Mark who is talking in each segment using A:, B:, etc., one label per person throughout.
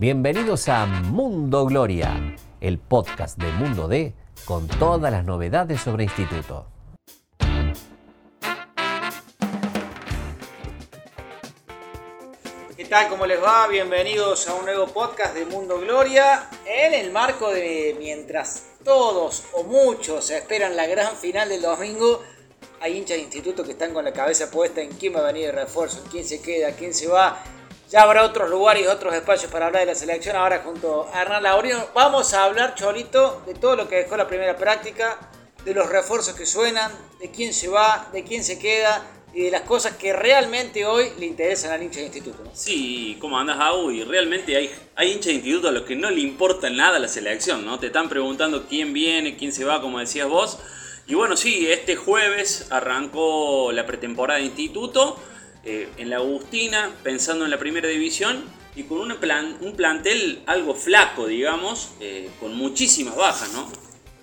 A: Bienvenidos a Mundo Gloria, el podcast de Mundo D con todas las novedades sobre instituto.
B: ¿Qué tal? ¿Cómo les va? Bienvenidos a un nuevo podcast de Mundo Gloria en el marco de mientras todos o muchos esperan la gran final del domingo. Hay hinchas de instituto que están con la cabeza puesta en quién va a venir de refuerzo, quién se queda, quién se va. Ya habrá otros lugares y otros espacios para hablar de la selección. Ahora junto a Hernán Laurino vamos a hablar, Cholito, de todo lo que dejó la primera práctica, de los refuerzos que suenan, de quién se va, de quién se queda y de las cosas que realmente hoy le interesan al hincha de instituto. ¿no?
C: Sí, ¿cómo andas, Agu? Y realmente hay, hay hinchas de instituto a los que no le importa nada la selección, ¿no? Te están preguntando quién viene, quién se va, como decías vos. Y bueno, sí, este jueves arrancó la pretemporada de instituto eh, en la Agustina, pensando en la primera división y con un, plan, un plantel algo flaco, digamos, eh, con muchísimas bajas, ¿no?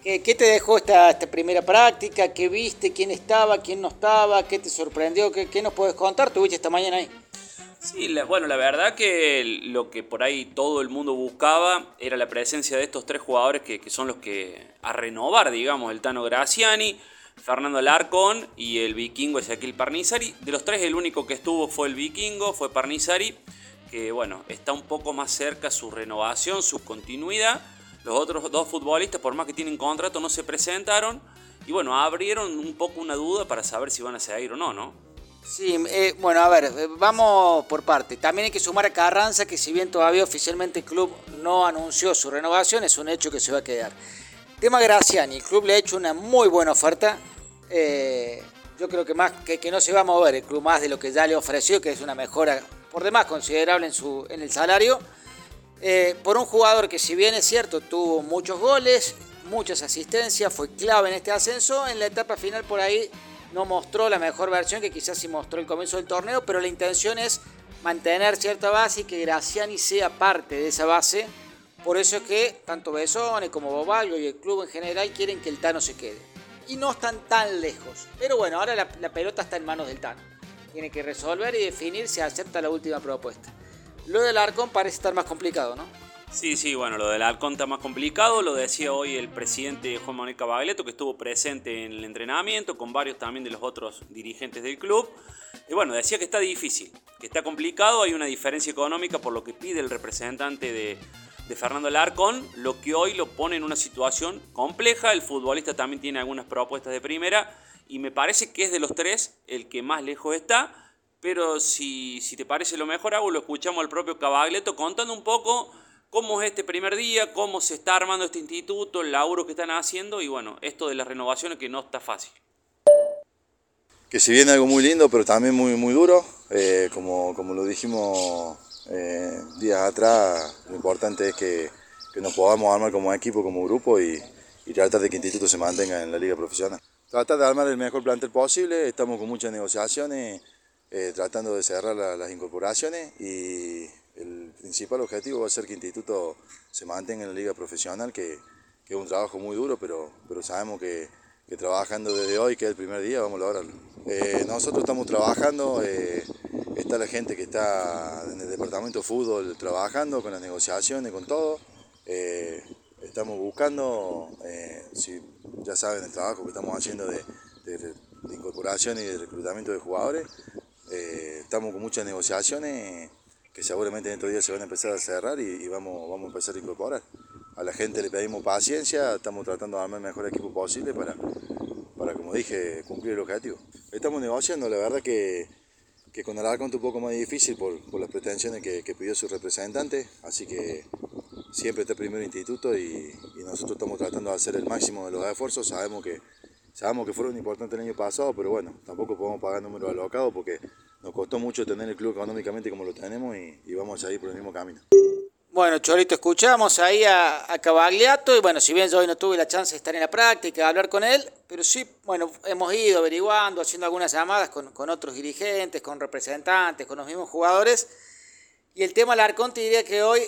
B: ¿Qué, qué te dejó esta, esta, primera práctica? ¿Qué viste? ¿Quién estaba? ¿Quién no estaba? ¿Qué te sorprendió? ¿Qué, qué nos puedes contar? ¿Tuviste esta mañana ahí?
C: Sí, la, bueno, la verdad que lo que por ahí todo el mundo buscaba era la presencia de estos tres jugadores que, que son los que a renovar, digamos, el Tano Graciani, Fernando Larcón y el vikingo Ezequiel Parnizari. De los tres, el único que estuvo fue el vikingo, fue Parnizari, que bueno, está un poco más cerca su renovación, su continuidad. Los otros dos futbolistas, por más que tienen contrato, no se presentaron. Y bueno, abrieron un poco una duda para saber si van a seguir o no, ¿no?
B: Sí, eh, bueno, a ver, vamos por parte. También hay que sumar a Carranza, que si bien todavía oficialmente el club no anunció su renovación, es un hecho que se va a quedar. Tema Graciani, el club le ha hecho una muy buena oferta. Eh, yo creo que más que, que, no se va a mover el club más de lo que ya le ofreció, que es una mejora por demás considerable en, su, en el salario. Eh, por un jugador que si bien es cierto tuvo muchos goles, muchas asistencias, fue clave en este ascenso, en la etapa final por ahí no mostró la mejor versión que quizás sí mostró el comienzo del torneo, pero la intención es mantener cierta base y que Graciani sea parte de esa base. Por eso es que tanto Besone como Boballo y el club en general quieren que el Tano se quede. Y no están tan lejos. Pero bueno, ahora la, pelota está en manos del Tano. Tiene que resolver y definir si acepta la última propuesta. Lo del Arcón parece estar más complicado, ¿no?
C: Sí, sí, bueno, lo del Arcón está más complicado, lo decía hoy el presidente Juan Manuel Cavagleto, que estuvo presente en el entrenamiento, con varios también de los otros dirigentes del club. Y bueno, decía que está difícil, que está complicado, hay una diferencia económica por lo que pide el representante de, de Fernando Larcón, lo que hoy lo pone en una situación compleja, el futbolista también tiene algunas propuestas de primera, y me parece que es de los tres el que más lejos está, pero si, si te parece lo mejor hago, lo escuchamos al propio Cavagleto contando un poco cómo es este primer día, cómo se está armando este instituto, el laburo que están haciendo y bueno, esto de las renovaciones que no está fácil.
D: Que si viene algo muy lindo, pero también muy, muy duro, eh, como, como lo dijimos eh, días atrás, lo importante es que, que, nos podamos armar como equipo, como grupo y, y tratar de que instituto se mantenga en la liga profesional. Tratar de armar el mejor plantel posible, estamos con muchas negociaciones, eh, tratando de cerrar la, las incorporaciones y el principal objetivo va a ser que instituto se mantenga en la liga profesional, que, que es un trabajo muy duro, pero, pero sabemos que, que, trabajando desde hoy, que es el primer día, vamos a lograrlo. Eh, nosotros estamos trabajando, eh, está la gente que está en el departamento de fútbol trabajando con las negociaciones, con todo. Eh, estamos buscando, si ya saben el trabajo que estamos haciendo de, de, de incorporación y de reclutamiento de jugadores, estamos con muchas negociaciones que seguramente en estos días se van a empezar a cerrar y, y, vamos, vamos a empezar a incorporar. A la gente le pedimos paciencia, estamos tratando de armar el mejor equipo posible para, para como dije, cumplir el objetivo. Estamos negociando, la verdad que, que con el arco un poco más difícil por, por las pretensiones que, que, pidió su representante, así que siempre está primero instituto y, y, nosotros estamos tratando de hacer el máximo de los esfuerzos, sabemos que, sabemos que fueron importantes el año pasado, pero bueno, tampoco podemos pagar números alocados porque nos costó mucho tener el club económicamente como lo tenemos y, y vamos a ir por el mismo camino.
B: Bueno, Chorito, escuchamos ahí a, a, Cavagliato y bueno, si bien yo hoy no tuve la chance de estar en la práctica, de hablar con él, pero sí, bueno, hemos ido averiguando, haciendo algunas llamadas con, con otros dirigentes, con representantes, con los mismos jugadores. Y el tema Larcón te diría que hoy,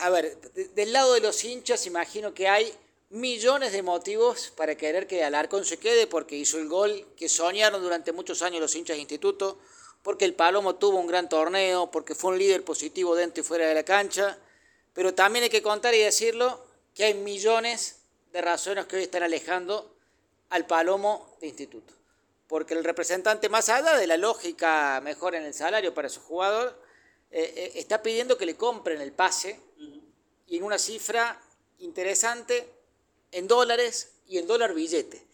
B: a ver, de, del lado de los hinchas imagino que hay millones de motivos para querer que Alarcón se quede porque hizo el gol que soñaron durante muchos años los hinchas de instituto, porque el Palomo tuvo un gran torneo, porque fue un líder positivo dentro y fuera de la cancha. Pero también hay que contar y decirlo que hay millones de razones que hoy están alejando al palomo de instituto. Porque el representante, más allá de la lógica mejor en el salario para su jugador, eh, eh, está pidiendo que le compren el pase y en una cifra interesante en dólares y en dólar billete.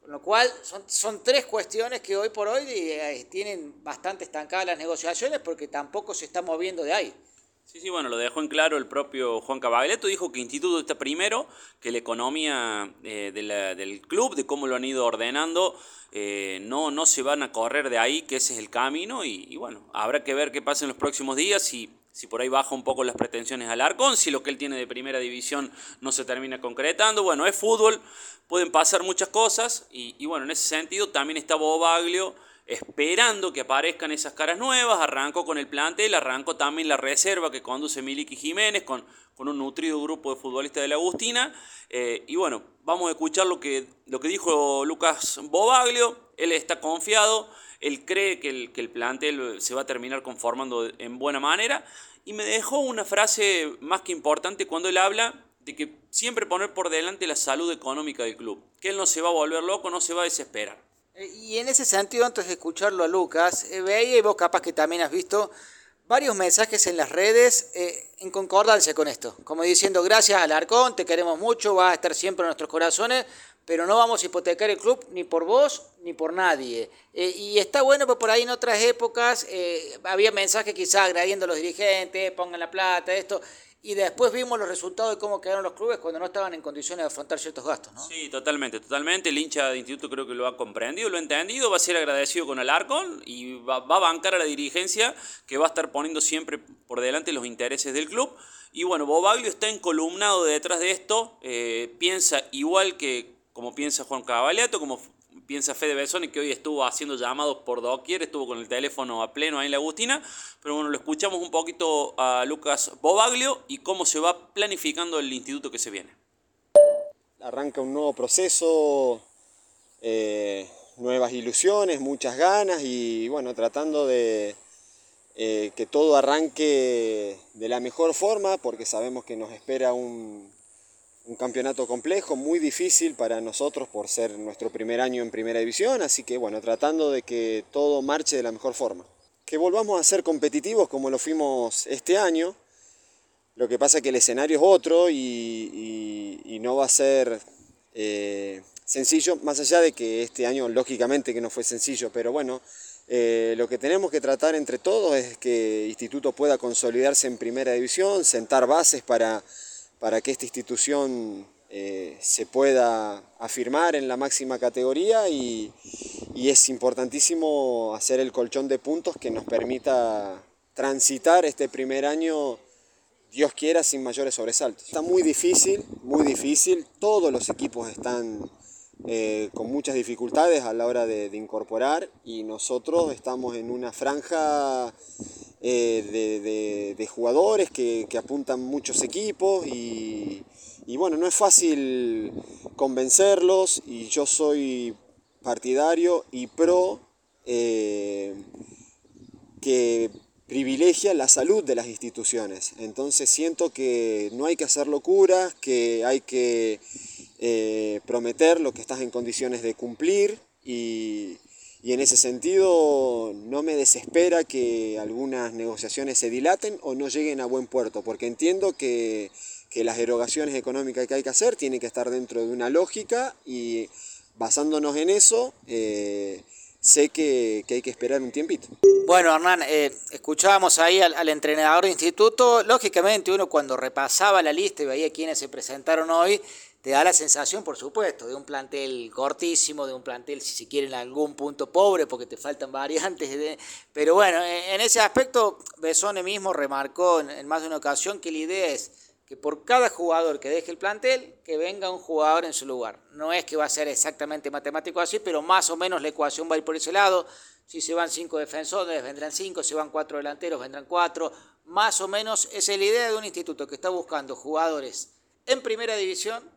B: Con lo cual son, son tres cuestiones que hoy por hoy eh, tienen bastante estancadas las negociaciones porque tampoco se está moviendo de ahí.
C: Sí, sí, bueno, lo dejó en claro el propio Juan Cabagleto, dijo que Instituto está primero, que la economía eh, del club, de cómo lo han ido ordenando, eh, no, no se van a correr de ahí, que ese es el camino, y, bueno, habrá que ver qué pasa en los próximos días, si, si por ahí baja un poco las pretensiones al Arcón, si lo que él tiene de primera división no se termina concretando, bueno, es fútbol, pueden pasar muchas cosas, y, y bueno, en ese sentido también está Bobaglio, esperando que aparezcan esas caras nuevas, arranco con el plantel, arranco también la reserva que conduce Miliki Jiménez con, con un nutrido grupo de futbolistas de la Agustina. Eh, y bueno, vamos a escuchar lo que, lo que dijo Lucas Bobaglio, él está confiado, él cree que el, que el plantel se va a terminar conformando en buena manera. Y me dejó una frase más que importante cuando él habla de que siempre poner por delante la salud económica del club, que él no se va a volver loco, no se va a desesperar.
B: Eh, y en ese sentido, antes de escucharlo a Lucas, eh, veía y vos capaz que también has visto varios mensajes en las redes eh, en concordancia con esto, como diciendo gracias al Arcón, te queremos mucho, va a estar siempre en nuestros corazones, pero no vamos a hipotecar el club ni por vos ni por nadie. y está bueno, porque por ahí en otras épocas había mensajes quizás agradiendo a los dirigentes, pongan la plata, esto, y después vimos los resultados de cómo quedaron los clubes cuando no estaban en condiciones de afrontar ciertos gastos, ¿no?
C: Sí, totalmente, totalmente. El hincha de instituto creo que lo ha comprendido, lo ha entendido, va a ser agradecido con el Arcon y va, a bancar a la dirigencia que va a estar poniendo siempre por delante los intereses del club. Y bueno, Bobaglio está encolumnado detrás de esto, eh, piensa igual que como piensa Juan Cavaliato, como piensa Fede Besoni, que hoy estuvo haciendo llamados por doquier, estuvo con el teléfono a pleno ahí en la Agustina, pero bueno, lo escuchamos un poquito a Lucas Bobaglio y cómo se va planificando el instituto que se viene.
E: Arranca un nuevo proceso, eh, nuevas ilusiones, muchas ganas y bueno, tratando de eh, que todo arranque de la mejor forma porque sabemos que nos espera un, un campeonato complejo, muy difícil para nosotros por ser nuestro primer año en primera división, así que bueno, tratando de que todo marche de la mejor forma. Que volvamos a ser competitivos como lo fuimos este año, lo que pasa es que el escenario es otro y, no va a ser eh, sencillo, más allá de que este año lógicamente que no fue sencillo, pero bueno, eh, lo que tenemos que tratar entre todos es que Instituto pueda consolidarse en primera división, sentar bases para para que esta institución eh, se pueda afirmar en la máxima categoría y, es importantísimo hacer el colchón de puntos que nos permita transitar este primer año, Dios quiera, sin mayores sobresaltos. Está muy difícil, muy difícil, todos los equipos están eh, con muchas dificultades a la hora de, incorporar y nosotros estamos en una franja eh, de, jugadores que, apuntan muchos equipos y, bueno, no es fácil convencerlos y yo soy partidario y pro eh, que privilegia la salud de las instituciones. Entonces siento que no hay que hacer locuras, que hay que eh, prometer lo que estás en condiciones de cumplir y, y en ese sentido no me desespera que algunas negociaciones se dilaten o no lleguen a buen puerto, porque entiendo que, las erogaciones económicas que hay que hacer tienen que estar dentro de una lógica y basándonos en eso, eh, sé que, hay que esperar un tiempito.
B: Bueno, Hernán, eh, escuchábamos ahí al, al, entrenador de instituto. Lógicamente, uno cuando repasaba la lista y veía quiénes se presentaron hoy, te da la sensación, por supuesto, de un plantel cortísimo, de un plantel, si se quiere, en algún punto pobre, porque te faltan variantes. Pero bueno, en ese aspecto, Besone mismo remarcó en, más de una ocasión que la idea es que por cada jugador que deje el plantel, que venga un jugador en su lugar. No es que va a ser exactamente matemático así, pero más o menos la ecuación va a ir por ese lado. Si se van cinco defensores, vendrán cinco, si van cuatro delanteros, vendrán cuatro. Más o menos esa es la idea de un instituto que está buscando jugadores en primera división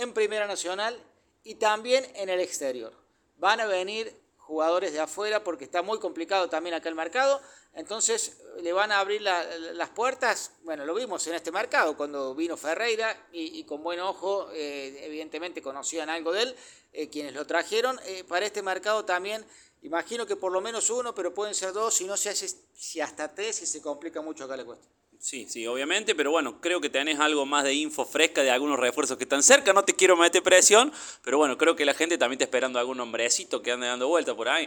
B: en Primera Nacional y también en el exterior. Van a venir jugadores de afuera porque está muy complicado también acá el mercado. Entonces le van a abrir las puertas, bueno, lo vimos en este mercado cuando vino Ferreira y, con buen ojo, eh, evidentemente conocían algo de él, eh, quienes lo trajeron. Eh, para este mercado también, imagino que por lo menos uno, pero pueden ser dos, si no se hace, si hasta tres, y se complica mucho acá la cuestión.
C: Sí, sí, obviamente, pero bueno, creo que tenés algo más de info fresca de algunos refuerzos que están cerca. No te quiero meter presión, pero bueno, creo que la gente también está esperando algún hombrecito que ande dando vuelta por ahí.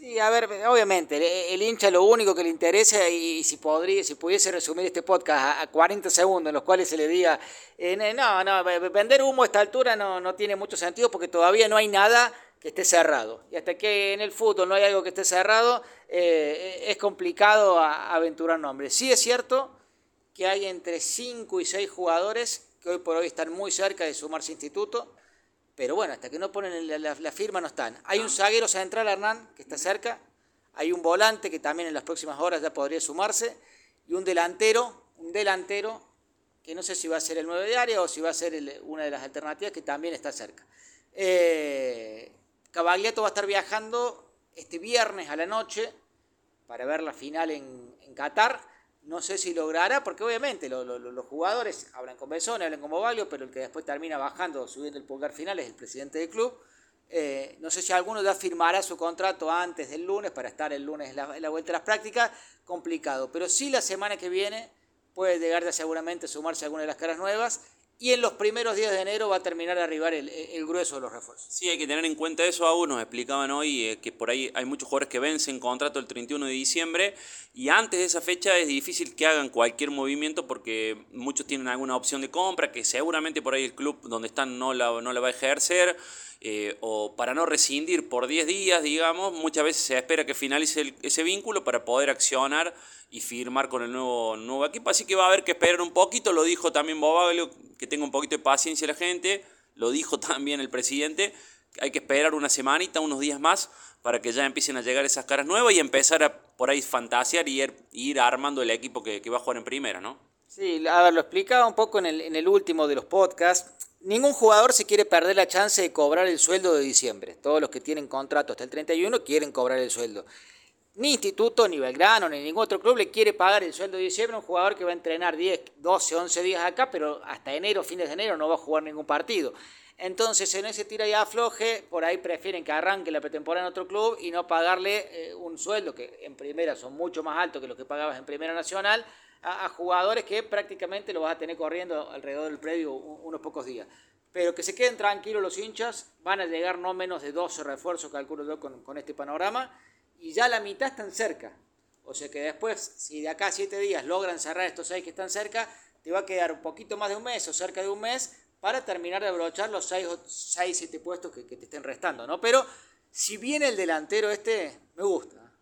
B: Sí, a ver, obviamente, el, hincha lo único que le interesa y, si podría, si pudiese resumir este podcast a, 40 segundos en los cuales se le diga, eh, no, no, vender humo a esta altura no, no tiene mucho sentido porque todavía no hay nada que esté cerrado. Y hasta que en el fútbol no hay algo que esté cerrado, eh, es complicado aventurar nombres. Sí es cierto que hay entre 5 y 6 jugadores que hoy por hoy están muy cerca de sumarse instituto, pero bueno, hasta que no ponen la, firma no están. Hay un zaguero central, Hernán, que está cerca, hay un volante que también en las próximas horas ya podría sumarse, y un delantero, un delantero que no sé si va a ser el 9 de área o si va a ser una de las alternativas que también está cerca. Eh, Cavagliato va a estar viajando este viernes a la noche para ver la final en, Qatar. No sé si logrará, porque obviamente los jugadores hablan con Besone, hablan con Bovalio, pero el que después termina bajando, subiendo el pulgar final es el presidente del club. Eh, no sé si alguno ya firmará su contrato antes del lunes para estar el lunes en la, vuelta a las prácticas. Complicado. Pero sí la semana que viene puede llegar ya seguramente a sumarse alguna de las caras nuevas y en los primeros días de enero va a terminar de arribar el, grueso de los refuerzos.
C: Sí, hay que tener en cuenta eso aún, nos explicaban hoy eh, que por ahí hay muchos jugadores que vencen contrato el 31 de diciembre y antes de esa fecha es difícil que hagan cualquier movimiento porque muchos tienen alguna opción de compra que seguramente por ahí el club donde están no la, no la va a ejercer. Eh, o para no rescindir por 10 días, digamos, muchas veces se espera que finalice ese vínculo para poder accionar y firmar con el nuevo, nuevo equipo. Así que va a haber que esperar un poquito, lo dijo también Bobaglio, que tenga un poquito de paciencia la gente, lo dijo también el presidente, hay que esperar una semanita, unos días más, para que ya empiecen a llegar esas caras nuevas y empezar a por ahí fantasear y ir, armando el equipo que, va a jugar en primera, ¿no?
B: Sí, a ver, lo explicaba un poco en el, en el último de los podcasts Ningún jugador se quiere perder la chance de cobrar el sueldo de diciembre. Todos los que tienen contrato hasta el 31 quieren cobrar el sueldo. Ni Instituto, ni Belgrano, ni ningún otro club le quiere pagar el sueldo de diciembre a un jugador que va a entrenar 10, 12, 11 días acá, pero hasta enero, fines de enero, no va a jugar ningún partido. Entonces, en ese tira y afloje, por ahí prefieren que arranque la pretemporada en otro club y no pagarle eh, un sueldo que en primera son mucho más altos que los que pagabas en Primera Nacional a, jugadores que prácticamente lo vas a tener corriendo alrededor del predio unos pocos días. Pero que se queden tranquilos los hinchas, van a llegar no menos de 12 refuerzos, calculo yo, con, con este panorama, y ya la mitad están cerca. O sea que después, si de acá a 7 días logran cerrar estos 6 que están cerca, te va a quedar un poquito más de un mes o cerca de un mes para terminar de abrochar los 6 o 7 puestos que, que, te estén restando, ¿no? Pero si viene el delantero este, me gusta,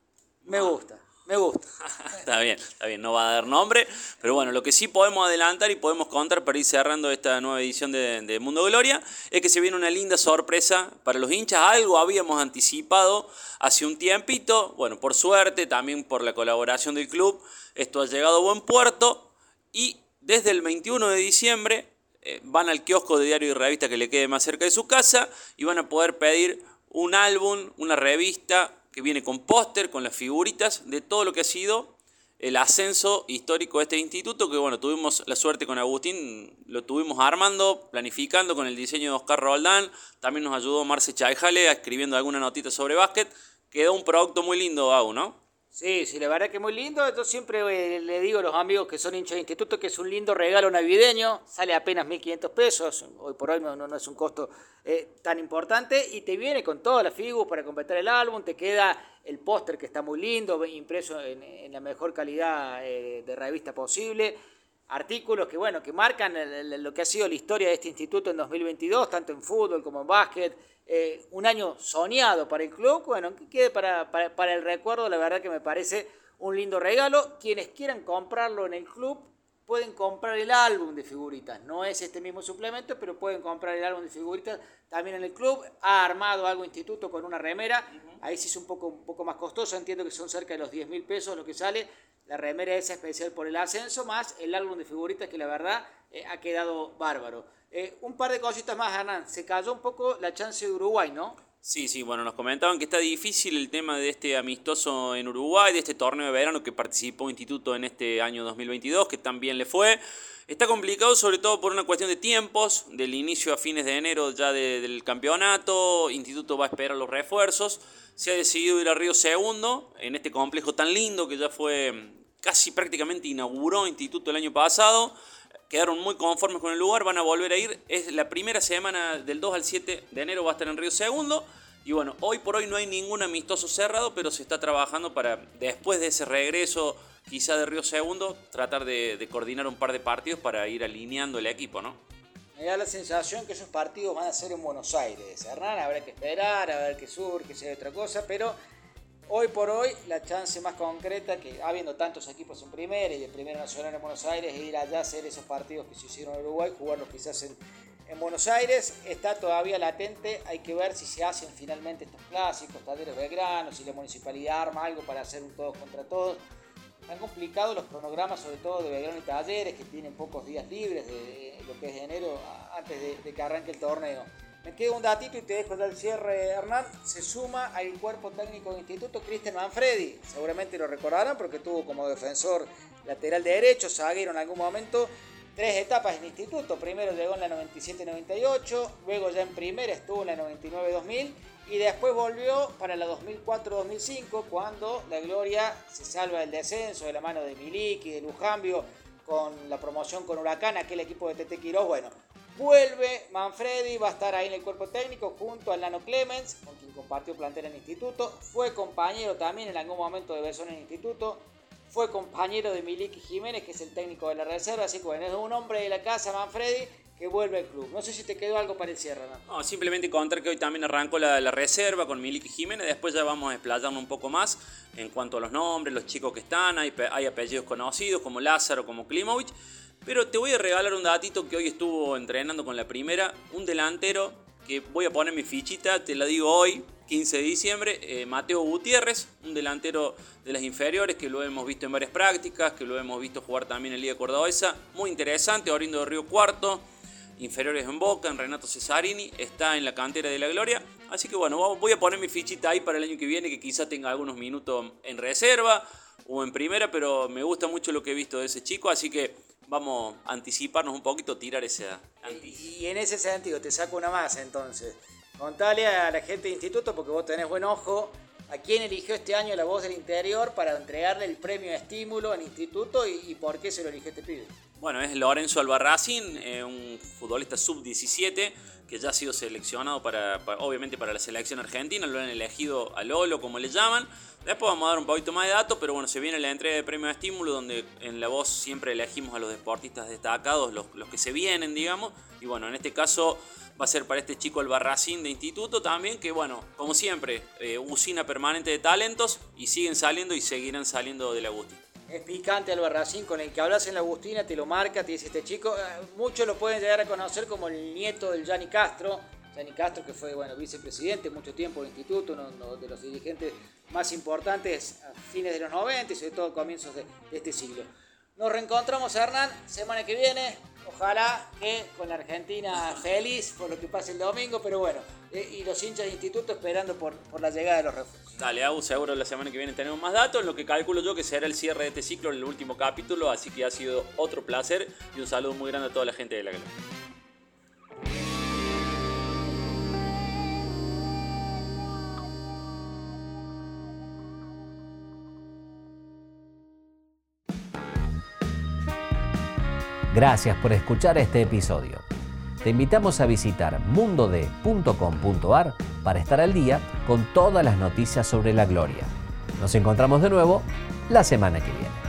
B: me gusta. Me gusta.
C: está bien, está bien, no va a dar nombre, pero bueno, lo que sí podemos adelantar y podemos contar para ir cerrando esta nueva edición de, Mundo Gloria es que se viene una linda sorpresa para los hinchas. Algo habíamos anticipado hace un tiempito, bueno, por suerte, también por la colaboración del club, esto ha llegado a buen puerto y desde el 21 de diciembre eh, van al kiosco de diario y revista que le quede más cerca de su casa y van a poder pedir un álbum, una revista que viene con póster, con las figuritas de todo lo que ha sido el ascenso histórico de este instituto, que bueno, tuvimos la suerte con Agustín, lo tuvimos armando, planificando con el diseño de Oscar Roldán, también nos ayudó Marce Chaijale escribiendo alguna notita sobre básquet, quedó un producto muy lindo, Agu, ¿no?
B: Sí, sí, la verdad que muy lindo. Yo siempre eh, le digo a los amigos que son hinchas de instituto que es un lindo regalo navideño. Sale apenas 1.500 pesos. Hoy por hoy no, no, es un costo eh, tan importante. Y te viene con todas las figuras para completar el álbum. Te queda el póster que está muy lindo, impreso en, la mejor calidad eh, de revista posible artículos que bueno que marcan lo que ha sido la historia de este instituto en 2022 tanto en fútbol como en básquet eh, un año soñado para el club. Bueno que quede para, para, el recuerdo la verdad que me parece un lindo regalo. Quienes quieran comprarlo en el club pueden comprar el álbum de figuritas no es este mismo suplemento pero pueden comprar el álbum de figuritas también en el club ha armado algo instituto con una remera ahí sí es un poco un poco más costoso entiendo que son cerca de los 10 mil pesos lo que sale la remera esa especial por el ascenso, más el álbum de figuritas que la verdad eh, ha quedado bárbaro. Eh, un par de cositas más, Hernán. Se cayó un poco la chance de Uruguay, ¿no?
C: Sí, sí, bueno, nos comentaban que está difícil el tema de este amistoso en Uruguay, de este torneo de verano que participó Instituto en este año 2022, que también le fue. Está complicado sobre todo por una cuestión de tiempos, del inicio a fines de enero ya del campeonato, Instituto va a esperar los refuerzos, se ha decidido ir a Río Segundo, en este complejo tan lindo que ya fue casi prácticamente inauguró Instituto el año pasado, quedaron muy conformes con el lugar, van a volver a ir. Es la primera semana del 2 al 7 de enero va a estar en Río Segundo. Y bueno, hoy por hoy no hay ningún amistoso cerrado, pero se está trabajando para, después de ese regreso quizá de Río Segundo, tratar de, coordinar un par de partidos para ir alineando el equipo, ¿no?
B: Me da la sensación que esos partidos van a ser en Buenos Aires. Hernán, habrá que esperar, a ver qué surge, si hay otra cosa, pero Hoy por hoy, la chance más concreta, que habiendo tantos equipos en primera y el primero nacional en Buenos Aires, es ir allá a hacer esos partidos que se hicieron en Uruguay, jugarlos quizás en, en Buenos Aires, está todavía latente. Hay que ver si se hacen finalmente estos clásicos, Talleres Belgrano, si la municipalidad arma algo para hacer un todos contra todos. Están complicados los cronogramas, sobre todo de Belgrano y Talleres, que tienen pocos días libres de, lo que es enero antes de, de que arranque el torneo. Me queda un datito y te dejo ya el cierre, Hernán. Se suma al cuerpo técnico del instituto Cristian Manfredi. Seguramente lo recordarán porque tuvo como defensor lateral derecho, zaguero en algún momento. Tres etapas en instituto. Primero llegó en la 97-98, luego ya en primera estuvo en la 99-2000 y después volvió para la 2004-2005 cuando la Gloria se salva del descenso de la mano de Milik y de Lujambio con la promoción con Huracán, aquel equipo de Tete Quiroz. Bueno, Vuelve Manfredi, va a estar ahí en el cuerpo técnico junto a Lano Clemens, con quien compartió plantel en instituto. Fue compañero también en algún momento de Besón en el instituto. Fue compañero de Miliki Jiménez, que es el técnico de la reserva. Así que bueno, es un hombre de la casa, Manfredi, que vuelve al club. No sé si te quedó algo para el cierre, ¿no?
C: no simplemente contar que hoy también arrancó la, la reserva con Miliki Jiménez. Después ya vamos a un poco más en cuanto a los nombres, los chicos que están. Hay, hay apellidos conocidos como Lázaro, como Klimovic. Pero te voy a regalar un datito que hoy estuvo entrenando con la primera, un delantero que voy a poner mi fichita, te la digo hoy, 15 de diciembre, eh, Mateo Gutiérrez, un delantero de las inferiores que lo hemos visto en varias prácticas, que lo hemos visto jugar también en Liga Cordobesa, muy interesante, Orindo de Río Cuarto, inferiores en Boca, en Renato Cesarini, está en la cantera de la Gloria, así que bueno, voy a poner mi fichita ahí para el año que viene, que quizá tenga algunos minutos en reserva o en primera, pero me gusta mucho lo que he visto de ese chico, así que vamos a anticiparnos un poquito, tirar ese
B: Y en ese sentido, te saco una más entonces. Contale a la gente de instituto, porque vos tenés buen ojo, a quién eligió este año la voz del interior para entregarle el premio de estímulo al instituto y, por qué se lo eligió este pibe.
C: Bueno, es Lorenzo Albarracín, eh, un futbolista sub-17 que ya ha sido seleccionado para, obviamente para la selección argentina, lo han elegido a Lolo como le llaman. Después vamos a dar un poquito más de datos, pero bueno, se viene la entrega de premio de estímulo donde en la voz siempre elegimos a los deportistas destacados, los, que se vienen, digamos. Y bueno, en este caso va a ser para este chico el Barracín de Instituto también, que bueno, como siempre, eh, usina permanente de talentos y siguen saliendo y seguirán saliendo de la Agustín.
B: Es picante Albarracín, con el que hablas en la Agustina, te lo marca, te dice este chico. Eh, muchos lo pueden llegar a conocer como el nieto del Gianni Castro. Gianni Castro, que fue bueno, vicepresidente mucho tiempo del instituto, uno de los dirigentes más importantes a fines de los 90 y sobre todo a comienzos de, este siglo. Nos reencontramos, Hernán, semana que viene. Ojalá que con la Argentina feliz por lo que pase el domingo, pero bueno, eh, y los hinchas de instituto esperando por, por la llegada de los refuerzos.
C: Dale, Agus, seguro la semana que viene tenemos más datos, lo que calculo yo que será el cierre de este ciclo en el último capítulo, así que ha sido otro placer y un saludo muy grande a toda la gente de la Gloria.
A: Gracias por escuchar este episodio. Te invitamos a visitar mundode.com.ar para estar al día con todas las noticias sobre la gloria. Nos encontramos de nuevo la semana que viene.